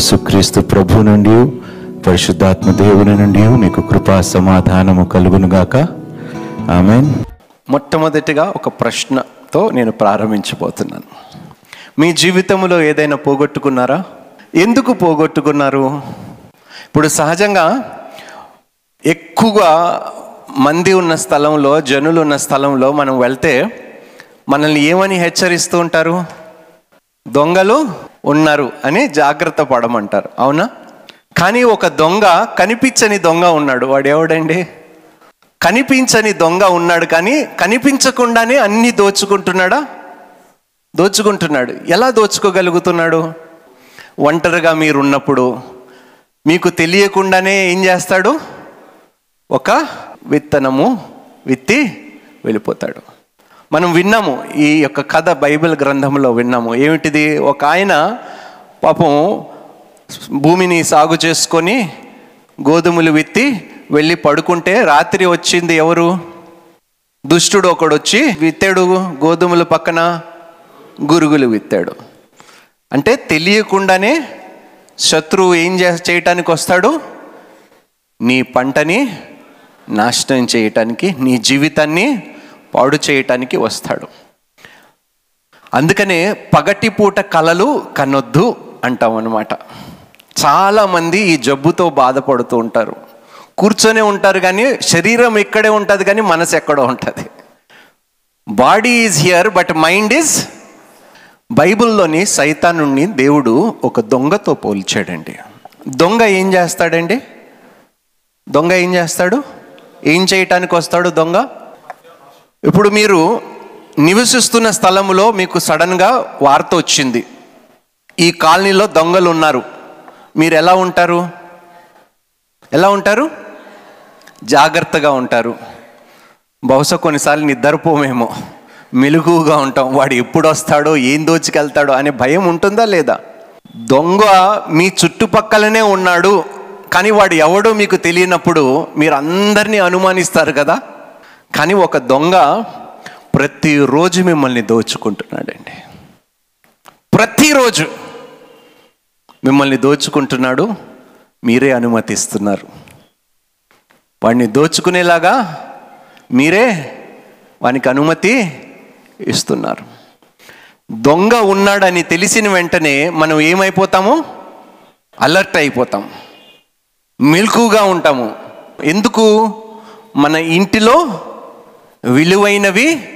యేసుక్రీస్తు ప్రభు నుండి పరిశుద్ధాత్మ దేవుని నుండి మీకు కృపా సమాధానము కలుగునుగాక. ఆమె మొట్టమొదటిగా ఒక ప్రశ్నతో నేను ప్రారంభించబోతున్నాను. మీ జీవితంలో ఏదైనా పోగొట్టుకున్నారా? ఎందుకు పోగొట్టుకున్నారు? ఇప్పుడు సహజంగా ఎక్కువగా మంది ఉన్న స్థలంలో జనులు ఉన్న స్థలంలో మనం వెళ్తే మనల్ని ఏమని హెచ్చరిస్తూ ఉంటారు? దొంగలు? ఉన్నారు అని జాగ్రత్త పడమంటారు. అవునా? కానీ ఒక దొంగ కనిపించని దొంగ ఉన్నాడు. వాడు ఎవడండి కనిపించని దొంగ ఉన్నాడు కానీ కనిపించకుండానే అన్నీ దోచుకుంటున్నాడా? దోచుకుంటున్నాడు. ఎలా దోచుకోగలుగుతున్నాడు? ఒంటరిగా మీరున్నప్పుడు మీకు తెలియకుండానే ఏం చేస్తాడు? ఒక విత్తనము విత్తి వెళ్ళిపోతాడు. మనం విన్నాము ఈ యొక్క కథ బైబిల్ గ్రంథంలో విన్నాము. ఏమిటిది? ఒక ఆయన పాపం భూమిని సాగు చేసుకొని గోధుమలు విత్తి వెళ్ళి పడుకుంటే రాత్రి వచ్చింది ఎవరు? దుష్టుడు ఒకడు వచ్చి విత్తాడు గోధుమల పక్కన గురుగులు విత్తాడు. అంటే తెలియకుండానే శత్రువు ఏం చే చేయటానికి వస్తాడు? నీ పంటని నాశనం చేయటానికి నీ జీవితాన్ని పాడు చేయటానికి వస్తాడు. అందుకనే పగటిపూట కలలు కనొద్దు అంటాం అనమాట చాలామంది ఈ జబ్బుతో బాధపడుతూ ఉంటారు. కూర్చొనే ఉంటారు కానీ శరీరం ఇక్కడే ఉంటుంది కానీ మనసు ఎక్కడో ఉంటుంది. Body is here but mind is బైబిల్లోని సైతానుణ్ణి దేవుడు ఒక దొంగతో పోల్చాడండి. దొంగ ఏం చేస్తాడండి? దొంగ ఏం చేస్తాడు? ఏం చేయటానికి వస్తాడు దొంగ? ఇప్పుడు మీరు నివసిస్తున్న స్థలంలో మీకు సడన్గా వార్త వచ్చింది. ఈ కాలనీలో దొంగలు ఉన్నారు. మీరు ఎలా ఉంటారు? ఎలా ఉంటారు? జాగ్రత్తగా ఉంటారు. బహుశా కొన్నిసార్లు నిద్రపోమేమో. మెలుగుగా ఉంటాం. వాడు ఎప్పుడు వస్తాడో ఏం దోచుకెళ్తాడో అనే భయం ఉంటుందా లేదా? దొంగ మీ చుట్టుపక్కలనే ఉన్నాడు కానీ వాడు ఎవడో మీకు తెలియనప్పుడు మీరు అందరినీ అనుమానిస్తారు కదా? కానీ ఒక దొంగ ప్రతిరోజు మిమ్మల్ని దోచుకుంటున్నాడండి. ప్రతిరోజు మిమ్మల్ని దోచుకుంటున్నాడు మీరే అనుమతిస్తున్నారు. వాడిని దోచుకునేలాగా మీరే వానికి అనుమతి ఇస్తున్నారు. దొంగ ఉన్నాడని తెలిసిన వెంటనే మనం ఏమైపోతాము? అలర్ట్ అయిపోతాం. మెలకుగా ఉంటాము. ఎందుకు? మన ఇంటిలో విలువైనవి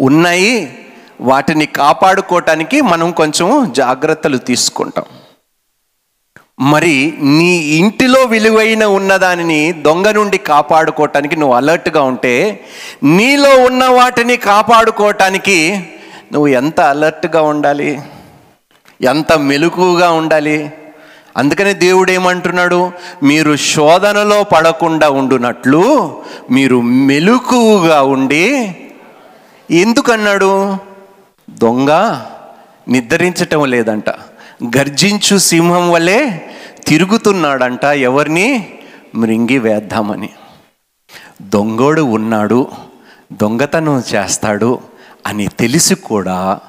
ఉన్నాయి. వాటిని కాపాడుకోవటానికి మనం కొంచెం జాగ్రత్తలు తీసుకుంటాం. మరి నీ ఇంటిలో విలువైన ఉన్నదానిని దొంగ నుండి కాపాడుకోవటానికి నువ్వు అలర్ట్గా ఉంటే నీలో ఉన్న వాటిని కాపాడుకోవటానికి నువ్వు ఎంత అలర్ట్గా ఉండాలి? ఎంత మెలకుగా ఉండాలి? అందుకని దేవుడు ఏమంటున్నాడు మీరు శోధనలో పడకుండా ఉండునట్లు మీరు మెలుకుగా ఉండి ఎందుకన్నాడు? దొంగ నిద్రించటం లేదంట. గర్జించు సింహం వలె తిరుగుతున్నాడంట ఎవరిని? మృంగి వేద్దామని. దొంగోడు ఉన్నాడు దొంగతనం చేస్తాడు అని తెలిసి కూడా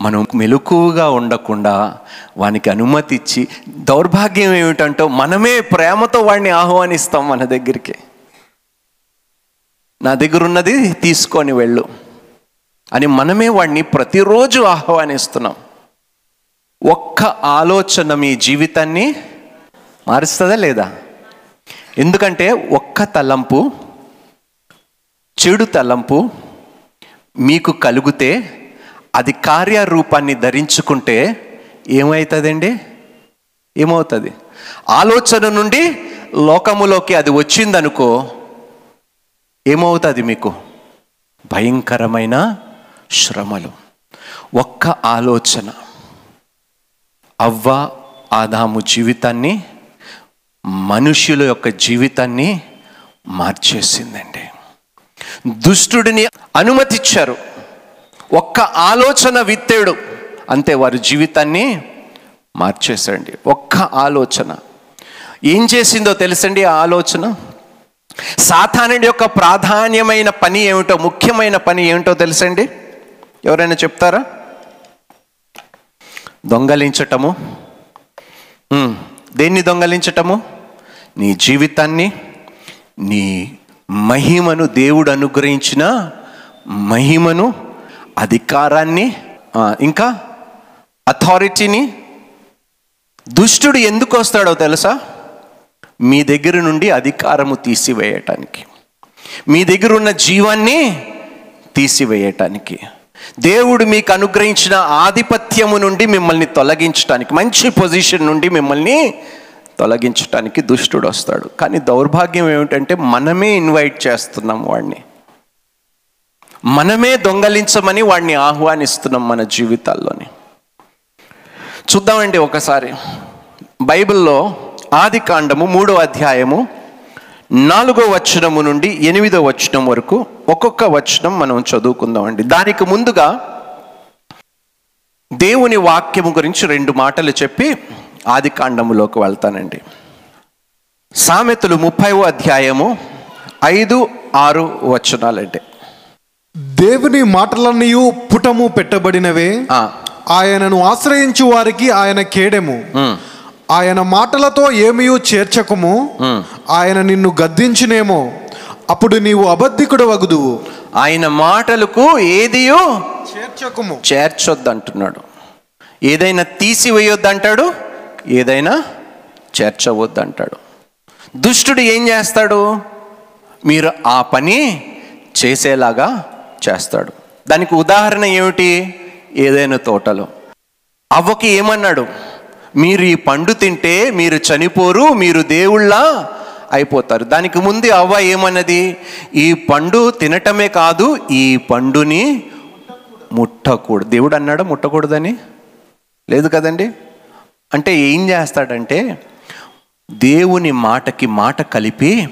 మనం మెలకువగా ఉండకుండా వానికి అనుమతి ఇచ్చి దౌర్భాగ్యం ఏమిటంటే మనమే ప్రేమతో వాడిని ఆహ్వానిస్తాం మన దగ్గరికి. నా దగ్గర ఉన్నది తీసుకొని వెళ్ళు అని మనమే వాడిని ప్రతిరోజు ఆహ్వానిస్తున్నాం. ఒక్క ఆలోచన మీ జీవితాన్ని మారుస్తుందా లేదా? ఎందుకంటే ఒక్క తలంపు చెడు తలంపు మీకు కలిగితే అది కార్యరూపాన్ని ధరించుకుంటే ఏమవుతుందండి ఏమవుతుంది? ఆలోచన నుండి లోకములోకి అది వచ్చిందనుకో ఏమవుతుంది మీకు? భయంకరమైన శ్రమలు. ఒక్క ఆలోచన. అవ్వ ఆదాము జీవితాన్ని మనుషుల యొక్క జీవితాన్ని మార్చేసిందండి. దుష్టుడిని అనుమతిచ్చారు ఒక్క ఆలోచన విత్తేడు. అంతే వారి జీవితాన్ని మార్చేసండి ఒక్క ఆలోచన. ఏం చేసిందో తెలుసండి ఆ ఆలోచన? సాధారణుడి యొక్క ప్రాధాన్యమైన పని ఏమిటో ముఖ్యమైన పని ఏమిటో తెలుసండి? ఎవరైనా చెప్తారా? దొంగలించటము. దేన్ని దొంగలించటము? నీ జీవితాన్ని నీ మహిమను దేవుడు అనుగ్రహించిన మహిమను అధికారాన్ని ఇంకా అథారిటీని దుష్టుడు ఎందుకు వస్తాడో తెలుసా? మీ దగ్గర నుండి అధికారము తీసివేయటానికి. మీ దగ్గర ఉన్న జీవాన్ని తీసివేయటానికి. దేవుడు మీకు అనుగ్రహించిన ఆధిపత్యము నుండి మిమ్మల్ని తొలగించటానికి మంచి పొజిషన్ నుండి మిమ్మల్ని తొలగించటానికి దుష్టుడు వస్తాడు. కానీ దౌర్భాగ్యం ఏమిటంటే మనమే ఇన్వైట్ చేస్తున్నాం వాడిని. మనమే దొంగలించమని వాడిని ఆహ్వానిస్తున్నాం మన జీవితాల్లోని. చూద్దామండి ఒకసారి. బైబిల్లో ఆది కాండము మూడో అధ్యాయము నాలుగో వచనము నుండి ఎనిమిదో వచనం వరకు ఒక్కొక్క వచనం మనం చదువుకుందామండి. దానికి ముందుగా దేవుని వాక్యము గురించి రెండు మాటలు చెప్పి ఆది కాండములోకి వెళ్తానండి. సామెతలు ముప్పైవ అధ్యాయము ఐదు ఆరు వచనాలంటే దేవుని మాటలన్నీ పుటము పెట్టబడినవే. ఆయనను ఆశ్రయించు వారికి ఆయన కేడెము. ఆయన మాటలతో ఏమీ చేర్చకము. ఆయన నిన్ను గద్దించునేమో. అప్పుడు నీవు అబద్ధికుడు వగుదువు ఆయన మాటలకు ఏదియో? చేర్చకము. చేర్చొద్దు అంటున్నాడు ఏదైనా తీసివేయొద్దు అంటాడు ఏదైనా చేర్చవద్దు అంటాడు దుష్టుడు ఏం చేస్తాడు? మీరు ఆ పని చేసేలాగా చేస్తాడు. దానికి ఉదాహరణ ఏమిటి? ఏదైనా తోటలో. అవ్వకి ఏమన్నాడు? మీరు ఈ పండు తింటే మీరు చనిపోరు మీరు దేవుళ్ళ అయిపోతారు. దానికి ముందు అవ్వ ఏమన్నది? ఈ పండు తినటమే కాదు ఈ పండుని ముట్టకూడదు. దేవుడు అన్నాడు ముట్టకూడదని? లేదు కదండి? అంటే ఏం చేస్తాడంటే దేవుని మాటకి మాట కలిపి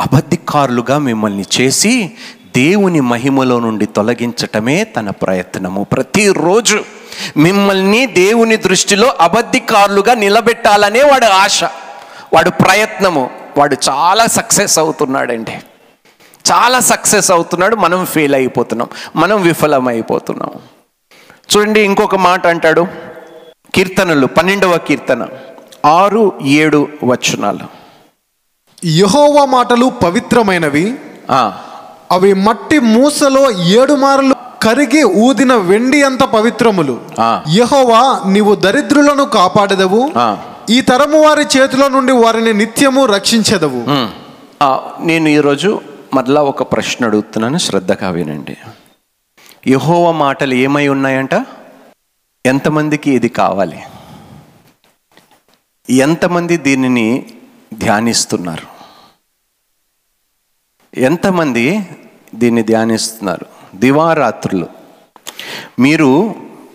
అబద్ధికారులుగా మిమ్మల్ని చేసి దేవుని మహిమలో నుండి తొలగించటమే తన ప్రయత్నము. ప్రతిరోజు మిమ్మల్ని దేవుని దృష్టిలో అబద్ధికారులుగా నిలబెట్టాలనే వాడు ఆశ. వాడు ప్రయత్నము. వాడు చాలా సక్సెస్ అవుతున్నాడండి. చాలా సక్సెస్ అవుతున్నాడు. మనం ఫెయిల్ అయిపోతున్నాం. మనం విఫలమైపోతున్నాం. చూడండి ఇంకొక మాట అంటాడు. కీర్తనలు పన్నెండవ కీర్తన ఆరు ఏడు వచనాలు. యహోవా మాటలు పవిత్రమైనవి. ఆ, అవి మట్టి మూసలో ఏడు మారులు కరిగి ఊదిన వెండి అంత పవిత్రములు. యహోవా నీవు దరిద్రులను కాపాడదవు. ఈ తరము వారి చేతిలో నుండి వారిని నిత్యము రక్షించెదవు. నేను ఈరోజు మరలా ఒక ప్రశ్న అడుగుతున్నాను. శ్రద్ధగా వినండి. యహోవ మాటలు ఏమై ఉన్నాయంట? ఎంతమందికి ఇది కావాలి? ఎంతమంది దీనిని ధ్యానిస్తున్నారు? ఎంతమంది దీన్ని ధ్యానిస్తున్నారు? దివారాత్రులు. మీరు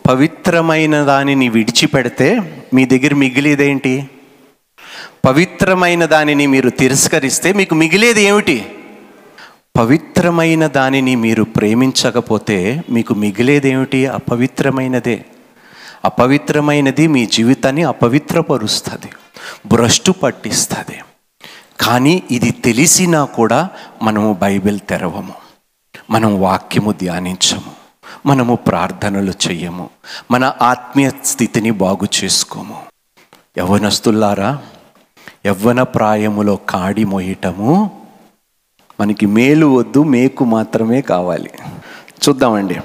పవిత్రమైన దానిని విడిచిపెడితే మీ దగ్గర మిగిలేదేంటి పవిత్రమైన దానిని మీరు తిరస్కరిస్తే మీకు మిగిలేది ఏమిటి? పవిత్రమైన దానిని మీరు ప్రేమించకపోతే మీకు మిగిలేదేమిటి అపవిత్రమైనదే. అపవిత్రమైనది మీ జీవితాన్ని అపవిత్రపరుస్తుంది. భ్రష్టు పట్టిస్తుంది. కానీ ఇది తెలిసినా కూడా మనము బైబిల్ తెరవము. మనం వాక్యము ధ్యానించము. మనము ప్రార్థనలు చెయ్యము. మన ఆత్మీయ స్థితిని బాగు చేసుకోము. యవనస్తులారా యవ్వన ప్రాయములో కాడి మోయటము మనకి మేలు వద్దు మేకు మాత్రమే కావాలి. చూద్దామండి.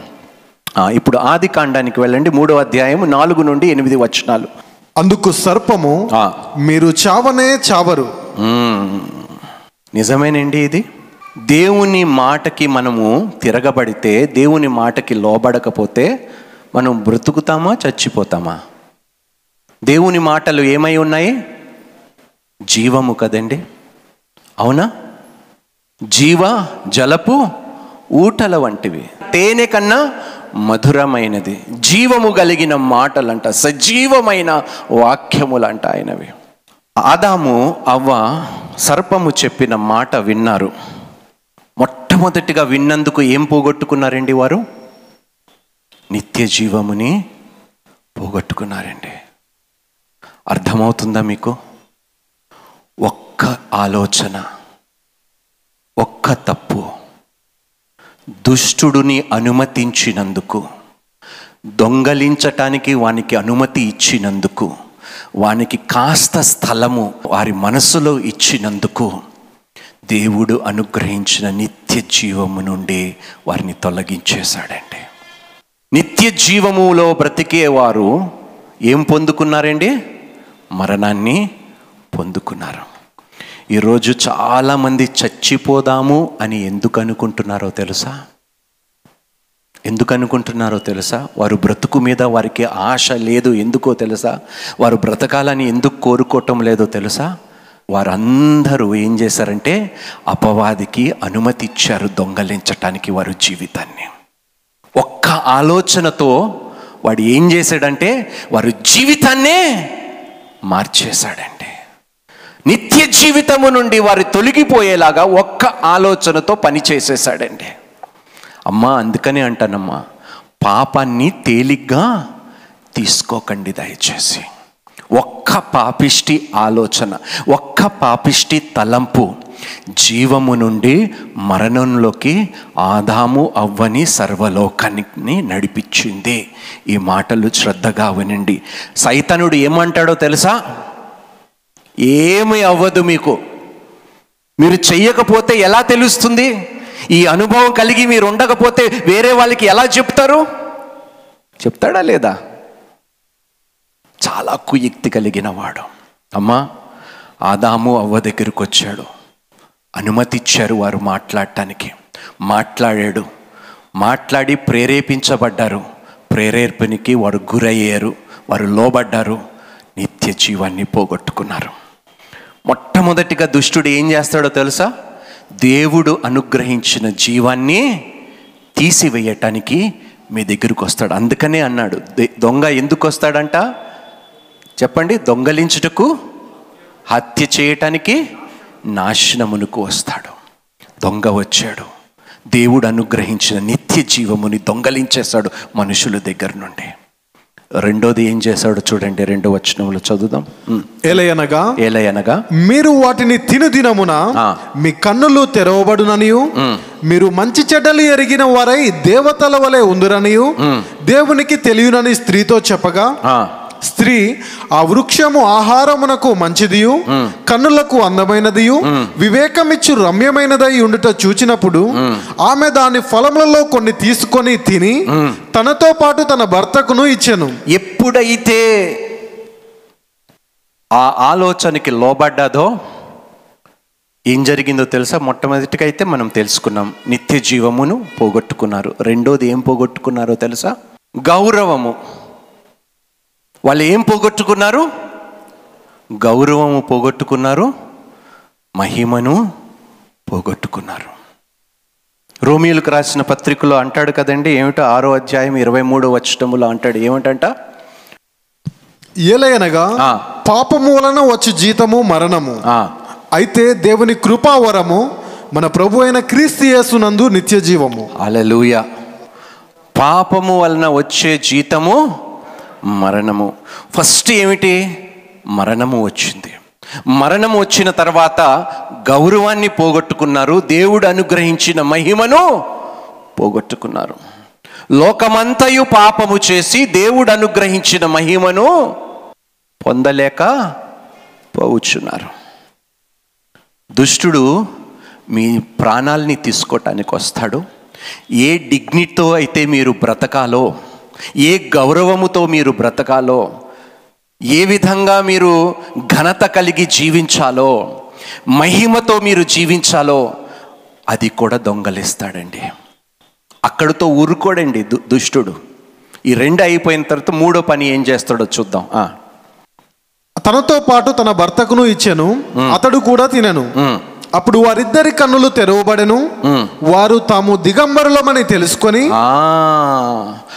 ఇప్పుడు ఆది కాండానికి వెళ్ళండి. మూడో అధ్యాయం నాలుగు నుండి ఎనిమిది వచనాలు. అందుకు సర్పము. మీరు చావనే చావరు. నిజమేనండి ఇది? దేవుని మాటకి మనము తిరగబడితే దేవుని మాటకి లోబడకపోతే మనం బ్రతుకుతామా చచ్చిపోతామా? దేవుని మాటలు ఏమై ఉన్నాయి? జీవము కదండి. అవునా? జీవ జలపు ఊటల వంటివి. తేనె కన్నా మధురమైనది. జీవము కలిగిన మాటలంట సజీవమైన వాక్యములంట ఆయనవి. ఆదాము అవ్వ సర్పము చెప్పిన మాట విన్నారు. మొట్టమొదటిగా విన్నందుకు ఏం పోగొట్టుకున్నారండి వారు? నిత్య జీవముని పోగొట్టుకున్నారండి. అర్థమవుతుందా మీకు? ఒక్క ఆలోచన ఒక్క తప్పు దుష్టుడిని అనుమతించినందుకు దొంగలించటానికి వానికి అనుమతి ఇచ్చినందుకు వానికి కాస్త స్థలము వారి మనసులో ఇచ్చినందుకు దేవుడు అనుగ్రహించిన నిత్య జీవము నుండి వారిని తొలగించేశాడండి. నిత్య జీవములో బ్రతికేవారు ఏం పొందుకున్నారండి? మరణాన్ని పొందుకున్నారు. ఈరోజు చాలామంది చచ్చిపోదాము అని ఎందుకు అనుకుంటున్నారో తెలుసా? ఎందుకు అనుకుంటున్నారో తెలుసా? వారు బ్రతుకు మీద వారికి ఆశ లేదు ఎందుకో తెలుసా? వారు బ్రతకాలని ఎందుకు కోరుకోవటం లేదో తెలుసా? వారందరూ ఏం చేశారంటే అపవాదికి అనుమతి ఇచ్చారు దొంగలించటానికి వారి జీవితాన్ని. ఒక్క ఆలోచనతో వాడు ఏం చేశాడంటే వారు జీవితాన్నే మార్చేశాడండి నిత్య జీవితము నుండి వారు తొలగిపోయేలాగా ఒక్క ఆలోచనతో పని చేసేసాడండి అమ్మా అందుకనే అంటానమ్మా పాపాన్ని తేలిగ్గా తీసుకోకండి దయచేసి. ఒక్క పాపిష్టి ఆలోచన ఒక్క పాపిష్టి తలంపు జీవము నుండి మరణంలోకి ఆదాము అవ్వని సర్వలోకాన్ని నడిపించింది. ఈ మాటలు శ్రద్ధగా వినండి. సైతనుడు ఏమంటాడో తెలుసా? ఏమి అవ్వదు మీకు. మీరు చెయ్యకపోతే ఎలా తెలుస్తుంది? ఈ అనుభవం కలిగి మీరు ఉండకపోతే వేరే వాళ్ళకి ఎలా చెప్తారు? చెప్తాడా లేదా? చాలా కుయుక్తి కలిగిన వాడు. అమ్మా ఆదాము అవ్వ దగ్గరికి వచ్చాడు. అనుమతి ఇచ్చారు వారు మాట్లాడటానికి. మాట్లాడాడు. మాట్లాడి ప్రేరేపించబడ్డారు. ప్రేరేపణకి వారు గురయ్యారు. వారు లోబడ్డారు. నిత్య జీవాన్ని పోగొట్టుకున్నారు. మొట్టమొదటిగా దుష్టుడు ఏం చేస్తాడో తెలుసా? దేవుడు అనుగ్రహించిన జీవాన్ని తీసివేయటానికి మీ దగ్గరకు వస్తాడు. అందుకనే అన్నాడు. "దే- దొంగ ఎందుకు వస్తాడంట? చెప్పండి. దొంగలించుటకు హత్య చేయటానికి నాశనమునకు వస్తాడు. దొంగ వచ్చాడు. దేవుడు అనుగ్రహించిన నిత్య జీవముని దొంగలించేశాడు మనుషుల దగ్గర నుండి. రెండోది ఏం చేశాడు చూడండి రెండో వచనంలో చదువుదాం. ఏలయనగా ఏలయనగా మీరు వాటిని తిను దినమున. మీ కన్నులు తెరవబడుననియు. మీరు మంచి చెడ్డలు ఎరిగిన వారై దేవతల వలె ఉందురనియు. దేవునికి తెలియనని స్త్రీతో చెప్పగా స్త్రీ ఆ వృక్షము ఆహారమునకు మంచిదియు కన్నులకు అందమైనదియు వివేకమిచ్చు రమ్యమైనదై ఉండుట చూచినప్పుడు ఆమె దాని ఫలములలో కొన్ని తీసుకొని తిని తనతో పాటు తన భర్తకును ఇచ్చెను. ఎప్పుడైతే ఆ ఆలోచనకి లోబడ్డాదో ఏం జరిగిందో తెలుసా? మొట్టమొదటిగా అయితే మనం తెలుసుకున్నాం. నిత్య జీవమును పోగొట్టుకున్నారు. రెండోది ఏం పోగొట్టుకున్నారో తెలుసా? గౌరవము. వాళ్ళు ఏం పోగొట్టుకున్నారు? గౌరవము పోగొట్టుకున్నారు మహిమను పోగొట్టుకున్నారు. రోమియోలకు రాసిన పత్రికలో అంటాడు కదండి ఏమిటో ఆరో అధ్యాయం ఇరవై మూడో వచ్చటములో అంటాడు ఏమిటంట? ఏలయనగా. పాపము వలన వచ్చు జీతము మరణము. అయితే దేవుని కృపావరము మన ప్రభు అయిన క్రీస్తు యేసునందు నిత్య జీవము హల్లెలూయ. పాపము వలన వచ్చే జీతము మరణము. ఫస్ట్ ఏమిటి? మరణము వచ్చింది. మరణము వచ్చిన తర్వాత గౌరవాన్ని పోగొట్టుకున్నారు. దేవుడు అనుగ్రహించిన మహిమను పోగొట్టుకున్నారు. లోకమంతయు పాపము చేసి దేవుడు అనుగ్రహించిన మహిమను పొందలేక పోవచ్చున్నారు దుష్టుడు మీ ప్రాణాల్ని తీసుకోవటానికి వస్తాడు. ఏ డిగ్నిటీతో అయితే మీరు బ్రతకాలో ఏ గౌరవముతో మీరు బ్రతకాలో ఏ విధంగా మీరు ఘనత కలిగి జీవించాలో మహిమతో మీరు జీవించాలో అది కూడా దొంగలిస్తాడండి. అక్కడితో ఊరుకోడండి దు- దుష్టుడు. ఈ రెండు అయిపోయిన తర్వాత మూడో పని ఏం చేస్తాడో చూద్దాం. తనతో పాటు తన భర్తకును ఇచ్చెను అతడు కూడా తినెను. అప్పుడు వారిద్దరి కన్నులు తెరవబడెను. వారు తాము దిగంబరులమని తెలుసుకొని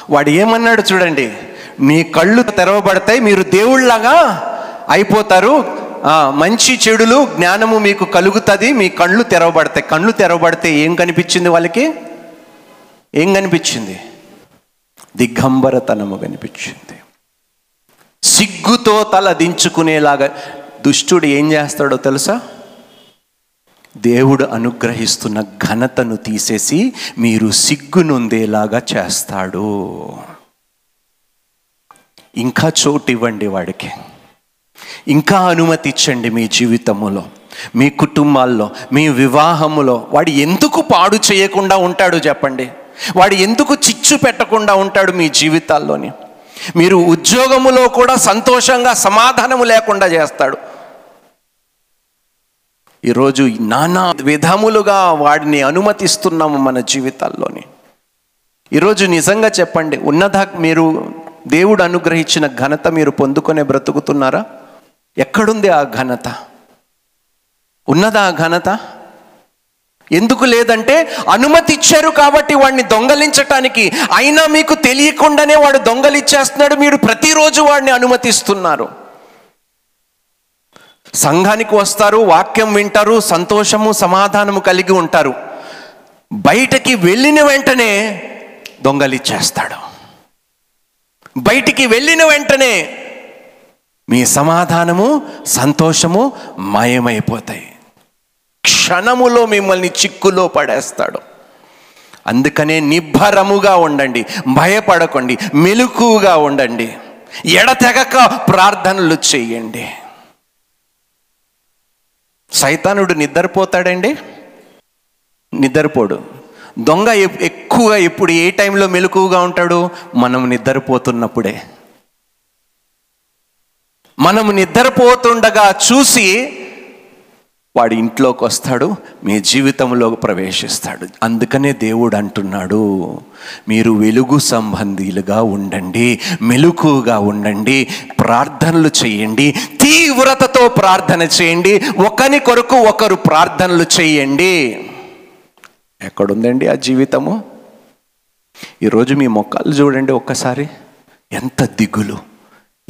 వాడు ఏమన్నాడు చూడండి మీ కళ్ళు తెరవబడతాయి మీరు దేవుళ్ళలాగా అయిపోతారు. ఆ, మంచి చెడులు జ్ఞానము మీకు కలుగుతుంది మీ కళ్ళు తెరవబడతాయి. కళ్ళు తెరవబడితే ఏం కనిపించింది వాళ్ళకి? ఏం కనిపించింది? దిగంబరతనము కనిపించింది. సిగ్గుతో తల దించుకునేలాగా దుష్టుడు ఏం చేస్తాడో తెలుసా? దేవుడు అనుగ్రహిస్తున్న ఘనతను తీసేసి మీరు సిగ్గునుందేలాగా చేస్తాడు. ఇంకా చోటు ఇవ్వండి వాడికి. ఇంకా అనుమతి ఇచ్చండి మీ జీవితములో మీ కుటుంబాల్లో మీ వివాహములో. వాడు ఎందుకు పాడు చేయకుండా ఉంటాడు చెప్పండి? వాడు ఎందుకు చిచ్చు పెట్టకుండా ఉంటాడు మీ జీవితాల్లోని? మీరు ఉద్యోగములో కూడా సంతోషంగా సమాధానము లేకుండా చేస్తాడు. ఈరోజు నానా విధములుగా వాడిని అనుమతిస్తున్నాము మన జీవితాల్లోని. ఈరోజు నిజంగా చెప్పండి ఉన్నదా మీరు దేవుడు అనుగ్రహించిన ఘనత మీరు పొందుకునే బ్రతుకుతున్నారా? ఎక్కడుంది ఆ ఘనత? ఉన్నదా ఆ ఘనత? ఎందుకు లేదంటే అనుమతి ఇచ్చారు కాబట్టి వాడిని దొంగలించటానికి. అయినా మీకు తెలియకుండానే వాడు దొంగలిచ్చేస్తున్నాడు మీరు ప్రతిరోజు వాడిని అనుమతిస్తున్నారు. సంఘానికి వస్తారు వాక్యం వింటారు సంతోషము సమాధానము కలిగి ఉంటారు. బయటకి వెళ్ళిన వెంటనే దొంగలిచ్చేస్తాడు బయటికి వెళ్ళిన వెంటనే మీ సమాధానము సంతోషము మాయమైపోతాయి. క్షణములో మిమ్మల్ని చిక్కులో పడేస్తాడు. అందుకనే నిబ్బరముగా ఉండండి భయపడకండి మెలకుగా ఉండండి. ఎడతెగక ప్రార్థనలు చేయండి. సైతానుడు నిద్రపోతాడండి? నిద్రపోడు. దొంగ ఎక్కువగా ఎప్పుడు ఏ టైంలో మెలకువగా ఉంటాడు? మనం నిద్రపోతున్నప్పుడే. మనం నిద్రపోతుండగా చూసి వాడి ఇంట్లోకి వస్తాడు మీ జీవితంలో ప్రవేశిస్తాడు. అందుకనే దేవుడు అంటున్నాడు మీరు వెలుగు సంబంధీలుగా ఉండండి మెలుకుగా ఉండండి ప్రార్థనలు చేయండి తీవ్రతతో ప్రార్థన చేయండి ఒకని కొరకు ఒకరు ప్రార్థనలు చేయండి. ఎక్కడుందండి ఆ జీవితము? ఈరోజు మీ మొక్కలు చూడండి ఒక్కసారి. ఎంత దిగులు.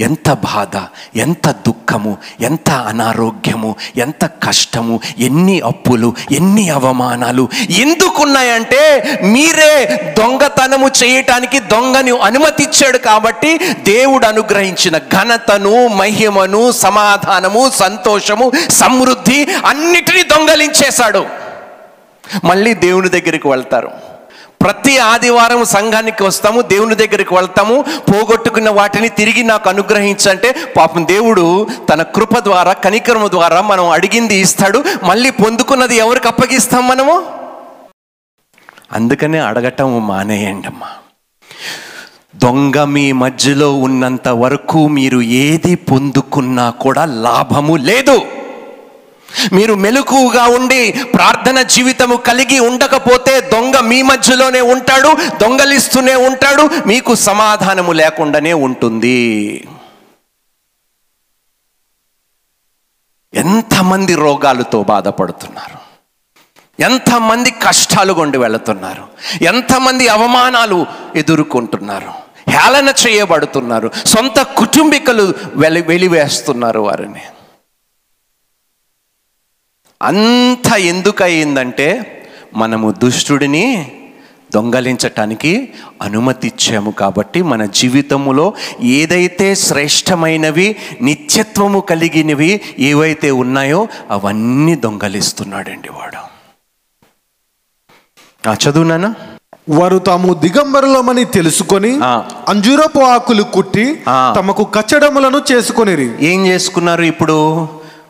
ఎంత బాధ ఎంత దుఃఖము ఎంత అనారోగ్యము ఎంత కష్టము ఎన్ని అప్పులు ఎన్ని అవమానాలు ఎందుకున్నాయంటే మీరే దొంగతనము చేయటానికి దొంగని అనుమతిచ్చాడు కాబట్టి దేవుడు అనుగ్రహించిన ఘనతను మహిమను సమాధానము సంతోషము సమృద్ధి అన్నిటినీ దొంగలించేశాడు. మళ్ళీ దేవుని దగ్గరికి వెళ్తారు. ప్రతి ఆదివారం సంఘానికి వస్తాము దేవుని దగ్గరికి వెళ్తాము పోగొట్టుకున్న వాటిని తిరిగి నాకు అనుగ్రహించంటే పాపం దేవుడు తన కృప ద్వారా కనికరము ద్వారా మనం అడిగింది ఇస్తాడు మళ్ళీ పొందుకున్నది ఎవరికి అప్పగిస్తాం మనము? అందుకనే అడగటం మానేయండి అమ్మా దొంగ మీ మధ్యలో ఉన్నంత వరకు మీరు ఏది పొందుకున్నా కూడా లాభము లేదు. మీరు మెలకుగా ఉండి ప్రార్థన జీవితము కలిగి ఉండకపోతే దొంగ మీ మధ్యలోనే ఉంటాడు దొంగలిస్తూనే ఉంటాడు మీకు సమాధానము లేకుండానే ఉంటుంది. ఎంతమంది రోగాలతో బాధపడుతున్నారు? ఎంతమంది కష్టాలు కొండి వెళుతున్నారు? ఎంతమంది అవమానాలు ఎదుర్కొంటున్నారు? హేళన చేయబడుతున్నారు? సొంత కుటుంబీకులు వెలి వెలివేస్తున్నారు వారిని. అంత ఎందుకు అయిందంటే మనము దుష్టుడిని దొంగలించటానికి అనుమతి ఇచ్చాము కాబట్టి మన జీవితములో ఏదైతే శ్రేష్టమైనవి నిత్యత్వము కలిగినవి ఏవైతే ఉన్నాయో అవన్నీ దొంగలిస్తున్నాడండి వాడు ఆ చదువునానా వారు తాము దిగంబరులమని తెలుసుకొని. అంజూరపు ఆకులు కుట్టి. తమకు కచ్చడములను చేసుకొనిరి ఏం చేసుకున్నారు ఇప్పుడు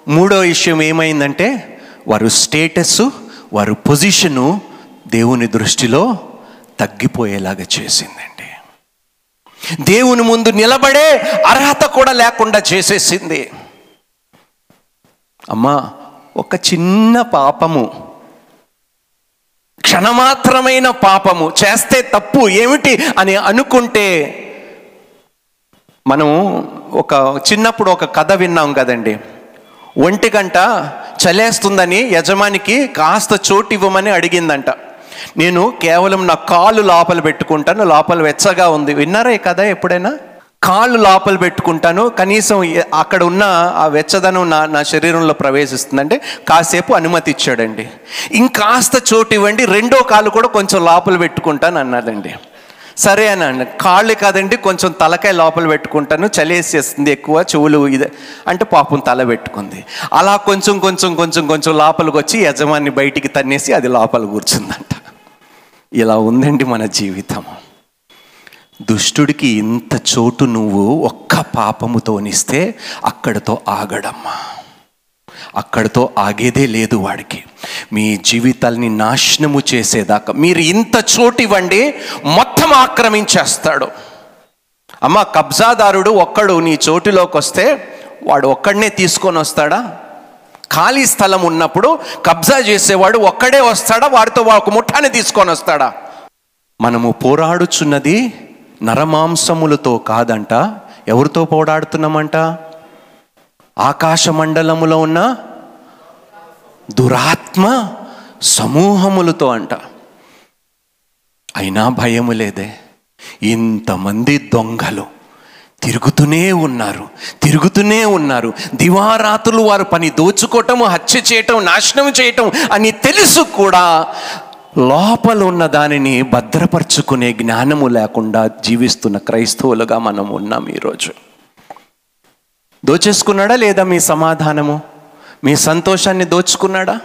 మూడో విషయం ఏమైందంటే వారు స్టేటస్ వారు పొజిషను దేవుని దృష్టిలో తగ్గిపోయేలాగా చేసిందండి. దేవుని ముందు నిలబడే అర్హత కూడా లేకుండా చేసేసింది. అమ్మా ఒక చిన్న పాపము క్షణమాత్రమైన పాపము చేస్తే తప్పు ఏమిటి అని అనుకుంటే మనం ఒక చిన్నప్పుడు ఒక కథ విన్నాం కదండి. ఒంటి గంట చలేస్తుందని యజమానికి కాస్త చోటు ఇవ్వమని అడిగిందంట. నేను కేవలం నా కాళ్ళు లోపల పెట్టుకుంటాను లోపల వెచ్చగా ఉంది. విన్నారా ఈ కథ ఎప్పుడైనా? కాళ్ళు లోపల పెట్టుకుంటాను కనీసం అక్కడ ఉన్న ఆ వెచ్చదనం నా నా శరీరంలో ప్రవేశిస్తుందంటే కాసేపు అనుమతి ఇచ్చాడండి. ఇంకాస్త చోటు ఇవ్వండి రెండో కాలు కూడా కొంచెం లోపల పెట్టుకుంటాను అన్నాడండి. సరే అని అండి కాళ్ళు కాదండి కొంచెం తలకాయ లోపల పెట్టుకుంటాను చలేసేస్తుంది ఎక్కువ చెవులు ఇది అంటే పాపం తల పెట్టుకుంది. అలా కొంచెం కొంచెం కొంచెం కొంచెం లోపలికి వచ్చి యజమాని బయటికి తన్నేసి అది లోపల కూర్చుందంట. ఇలా ఉందండి మన జీవితం. దుష్టుడికి ఇంత చోటు నువ్వు ఒక్క పాపముతోనిస్తే అక్కడితో ఆగడమ్మా. అక్కడితో ఆగేదే లేదు వాడికి. మీ జీవితాల్ని నాశనము చేసేదాకా మీరు ఇంత చోటు ఇవ్వండి మొత్తం ఆక్రమించేస్తాడు. అమ్మ కబ్జాదారుడు ఒక్కడు నీ చోటులోకి వస్తే వాడు ఒక్కడనే తీసుకొని వస్తాడా? ఖాళీ స్థలం ఉన్నప్పుడు కబ్జా చేసేవాడు ఒక్కడే వస్తాడా? వాడితో ఒక ముఠాన్ని తీసుకొని వస్తాడా? మనము పోరాడుచున్నది నరమాంసములతో కాదంట. ఎవరితో పోరాడుతున్నామంట? ఆకాశ మండలములో ఉన్న దురాత్మ సమూహములతో అంట. అయినా భయము లేదే. ఇంతమంది దొంగలు తిరుగుతూనే ఉన్నారు తిరుగుతూనే ఉన్నారు. దివారాత్రులు వారు పని దోచుకోవటం హత్య చేయటం నాశనం చేయటం అని తెలుసు కూడా. లోపల ఉన్న దానిని భద్రపరుచుకునే జ్ఞానము లేకుండా జీవిస్తున్న క్రైస్తవులుగా మనం ఉన్నాం ఈరోజు. దోచేసుకున్నాడా లేదా మీ సమాధానము? మీ సంతోషాన్ని దోచుకున్నాడా?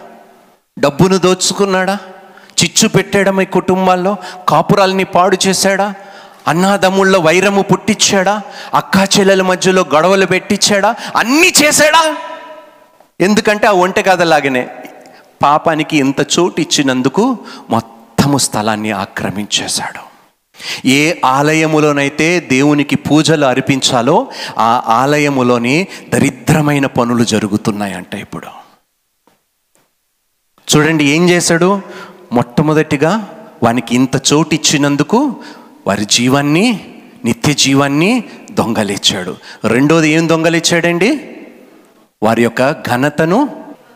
డబ్బును దోచుకున్నాడా? చిచ్చు పెట్టాడా మీ కుటుంబాల్లో? కాపురాల్ని పాడు చేశాడా? అన్నాదమ్ముళ్ళ వైరము పుట్టించాడా అక్కా చెల్లెల మధ్యలో గొడవలు పెట్టించాడా అన్నీ చేశాడా? ఎందుకంటే ఆ ఒంటె కథలాగానే పాపానికి ఇంత చోటు ఇచ్చినందుకు మొత్తము స్థలాన్ని ఆక్రమించేశాడు. ఏ ఆలయములోనైతే దేవునికి పూజలు అర్పించాలో ఆ ఆలయములోని దరిద్రమైన పనులు జరుగుతున్నాయంట ఇప్పుడు. చూడండి ఏం చేశాడు? మొట్టమొదటిగా వానికి ఇంత చోటు ఇచ్చినందుకు వారి జీవాన్ని నిత్య జీవాన్ని దొంగలిచ్చాడు. రెండోది ఏం దొంగలిచ్చాడండి? వారి యొక్క ఘనతను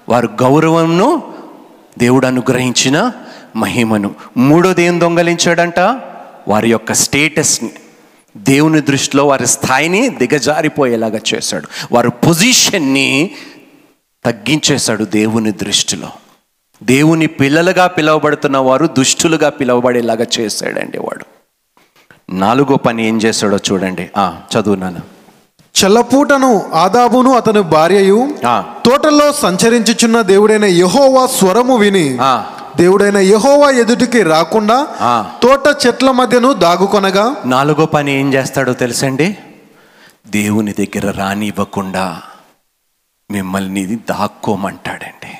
వారి గౌరవంను దేవుడు అనుగ్రహించిన మహిమను. మూడోది ఏం దొంగలించాడంట? వారి యొక్క స్టేటస్ని దేవుని దృష్టిలో వారి స్థాయిని దిగజారిపోయేలాగా చేశాడు. వారి పొజిషన్ని తగ్గించేశాడు దేవుని దృష్టిలో. దేవుని పిల్లలుగా పిలువబడుతున్న వారు దుష్టులుగా పిలువబడేలాగా చేశాడండి వాడు. నాలుగో పని ఏం చేశాడో చూడండి. ఆ చదువునాను చెల్లపూటను ఆదాబును అతని భార్యయు. తోటలో సంచరించుచున్న దేవుడైన యెహోవా స్వరము విని. దేవుడైన యెహోవా ఎదుటికి రాకుండా. తోట చెట్ల మధ్యను దాగుకొనగా నాలుగో పని ఏం చేస్తాడో తెలుసండి? దేవుని దగ్గర రానివ్వకుండా మిమ్మల్ని దాక్కోమంటాడండి.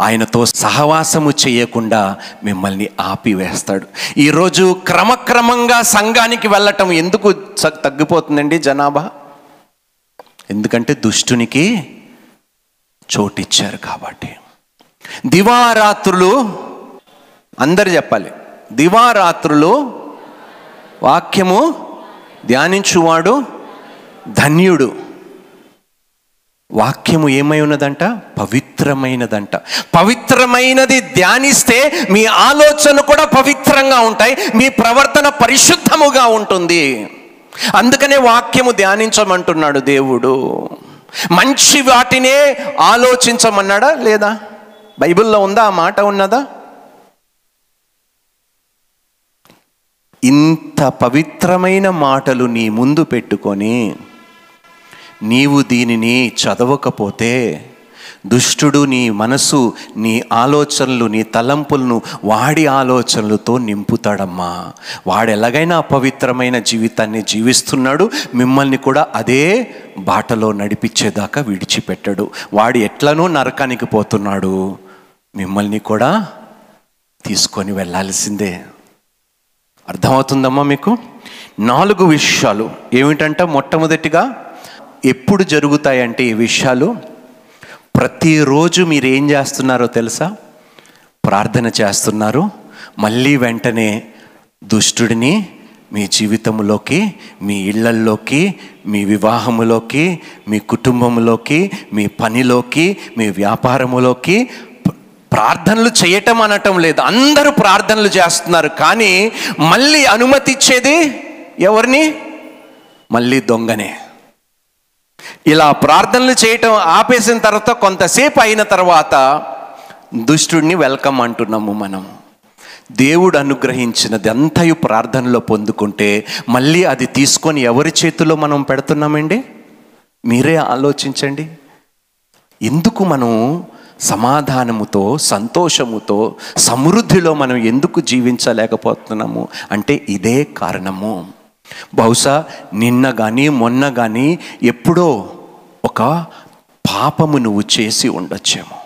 ఆయనతో సహవాసము చేయకుండా మిమ్మల్ని ఆపివేస్తాడు. ఈరోజు క్రమక్రమంగా సంఘానికి వెళ్ళటం ఎందుకు తగ్గిపోతుందండి జనాభా? ఎందుకంటే దుష్టునికి చోటిచ్చారు కాబట్టి. దివారాత్రులు అందరు చెప్పాలి. దివారాత్రులు వాక్యము ధ్యానించువాడు ధన్యుడు. వాక్యము ఏమై ఉన్నదంట? పవిత్రమైనదంట. పవిత్రమైనది ధ్యానిస్తే మీ ఆలోచన కూడా పవిత్రంగా ఉంటాయి మీ ప్రవర్తన పరిశుద్ధముగా ఉంటుంది. అందుకనే వాక్యము ధ్యానించమంటున్నాడు దేవుడు. మంచి వాటినే ఆలోచించమన్నాడా లేదా? బైబిల్లో ఉందా? ఆ మాట ఉన్నదా? ఇంత పవిత్రమైన మాటలు నీ ముందు పెట్టుకొని నీవు దీనిని చదవకపోతే దుష్టుడు నీ మనసు నీ ఆలోచనలు నీ తలంపులను వాడి ఆలోచనలతో నింపుతాడమ్మా. వాడు ఎలాగైనా అపవిత్రమైన జీవితాన్ని జీవిస్తున్నాడు మిమ్మల్ని కూడా అదే బాటలో నడిపించేదాకా విడిచిపెట్టడు. వాడు ఎట్లనో నరకానికి పోతున్నాడు. మిమ్మల్ని కూడా తీసుకొని వెళ్ళాల్సిందే. అర్థమవుతుందమ్మా మీకు? నాలుగు విషయాలు. ఏమిటంట మొట్టమొదటిగా ఎప్పుడు జరుగుతాయంటే ఈ విషయాలు? ప్రతిరోజు మీరు ఏం చేస్తున్నారో తెలుసా? ప్రార్థన చేస్తున్నారు. మళ్ళీ వెంటనే దుష్టుడిని మీ జీవితంలోకి మీ ఇళ్ళల్లోకి మీ వివాహములోకి మీ కుటుంబంలోకి మీ పనిలోకి మీ వ్యాపారములోకి ప్రార్థనలు చేయటం అనటం లేదు. అందరూ ప్రార్థనలు చేస్తున్నారు. కానీ మళ్ళీ అనుమతి ఇచ్చేది ఎవరిని? మళ్ళీ దొంగనే. ఇలా ప్రార్థనలు చేయటం ఆపేసిన తర్వాత కొంతసేపు అయిన తర్వాత దుష్టుడిని వెల్కమ్ అంటున్నాము మనం. దేవుడు అనుగ్రహించినది అంతయు ప్రార్థనలో పొందుకుంటే మళ్ళీ అది తీసుకొని ఎవరి చేతిలో మనం పెడుతున్నామండి? మీరే ఆలోచించండి. ఎందుకు మనం సమాధానముతో సంతోషముతో సమృద్ధిలో మనం ఎందుకు జీవించలేకపోతున్నాము అంటే ఇదే కారణము. బహుశా నిన్న కానీ మొన్న కానీ ఎప్పుడో ఒక పాపము నువ్వు చేసి ఉండొచ్చేమో.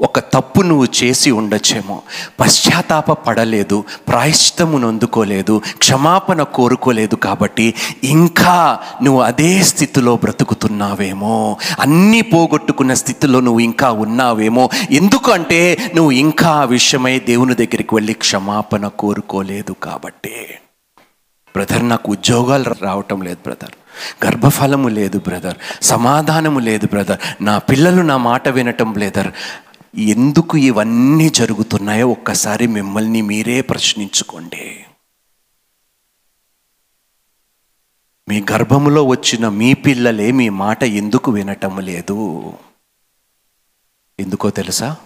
ఒక తప్పు నువ్వు చేసి ఉండొచ్చేమో. పశ్చాత్తాప పడలేదు ప్రాయశ్చితము నొందుకోలేదు క్షమాపణ కోరుకోలేదు కాబట్టి ఇంకా నువ్వు అదే స్థితిలో బ్రతుకుతున్నావేమో. అన్నీ పోగొట్టుకున్న స్థితిలో నువ్వు ఇంకా ఉన్నావేమో. ఎందుకంటే నువ్వు ఇంకా ఆ విషయమై దేవుని దగ్గరికి వెళ్ళి క్షమాపణ కోరుకోలేదు కాబట్టి. బ్రదర్ నాకు ఉద్యోగాలు రావటం లేదు బ్రదర్. గర్భఫలము లేదు బ్రదర్. సమాధానము లేదు బ్రదర్. నా పిల్లలు నా మాట వినటం లేదర్ ఎందుకు ఇవన్నీ జరుగుతున్నాయో ఒక్కసారి మిమ్మల్ని మీరే ప్రశ్నించుకోండి. మీ గర్భములో వచ్చిన మీ పిల్లలే మీ మాట ఎందుకు వినటం లేదు? ఎందుకో తెలుసా?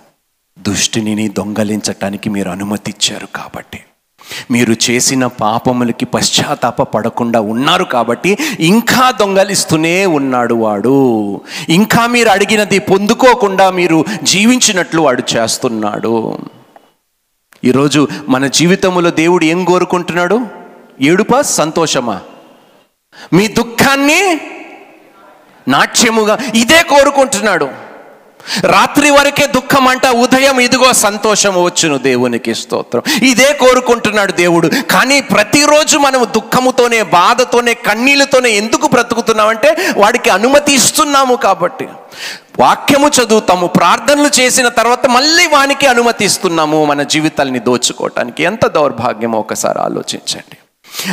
దుష్టిని దొంగలించటానికి మీరు అనుమతి ఇచ్చారు కాబట్టి. మీరు చేసిన పాపములకి పశ్చాత్తాప పడకుండా ఉన్నారు కాబట్టి ఇంకా దొంగలిస్తూనే ఉన్నాడు వాడు. ఇంకా మీరు అడిగినది పొందుకోకుండా మీరు జీవించినట్లు వాడు చేస్తున్నాడు. ఈరోజు మన జీవితంలో దేవుడు ఏం కోరుకుంటున్నాడు? ఏడుపా? సంతోషమా? మీ దుఃఖాన్ని నాట్యముగా ఇదే కోరుకుంటున్నాడు. రాత్రి వరకే దుఃఖం అంట ఉదయం ఇదిగో సంతోషం వచ్చును దేవునికి స్తోత్రం. ఇదే కోరుకుంటున్నాడు దేవుడు. కానీ ప్రతిరోజు మనం దుఃఖముతోనే బాధతోనే కన్నీళ్ళతోనే ఎందుకు బ్రతుకుతున్నామంటే వాడికి అనుమతి ఇస్తున్నాము కాబట్టి. వాక్యము చదువుతాము ప్రార్థనలు చేసిన తర్వాత మళ్ళీ వానికి అనుమతి ఇస్తున్నాము మన జీవితాల్ని దోచుకోవటానికి. ఎంత దౌర్భాగ్యమో ఒకసారి ఆలోచించండి.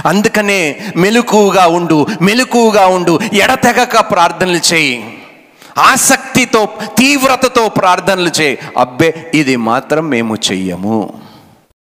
అందుకనే మెలకుగా ఉండు మెలకుగా ఉండు ఎడతెగక ప్రార్థనలు చేయి. ఆసక్తితో తీవ్రతతో ప్రార్థనలు చేయి. అబ్బే ఇది మాత్రం మేము చెయ్యము.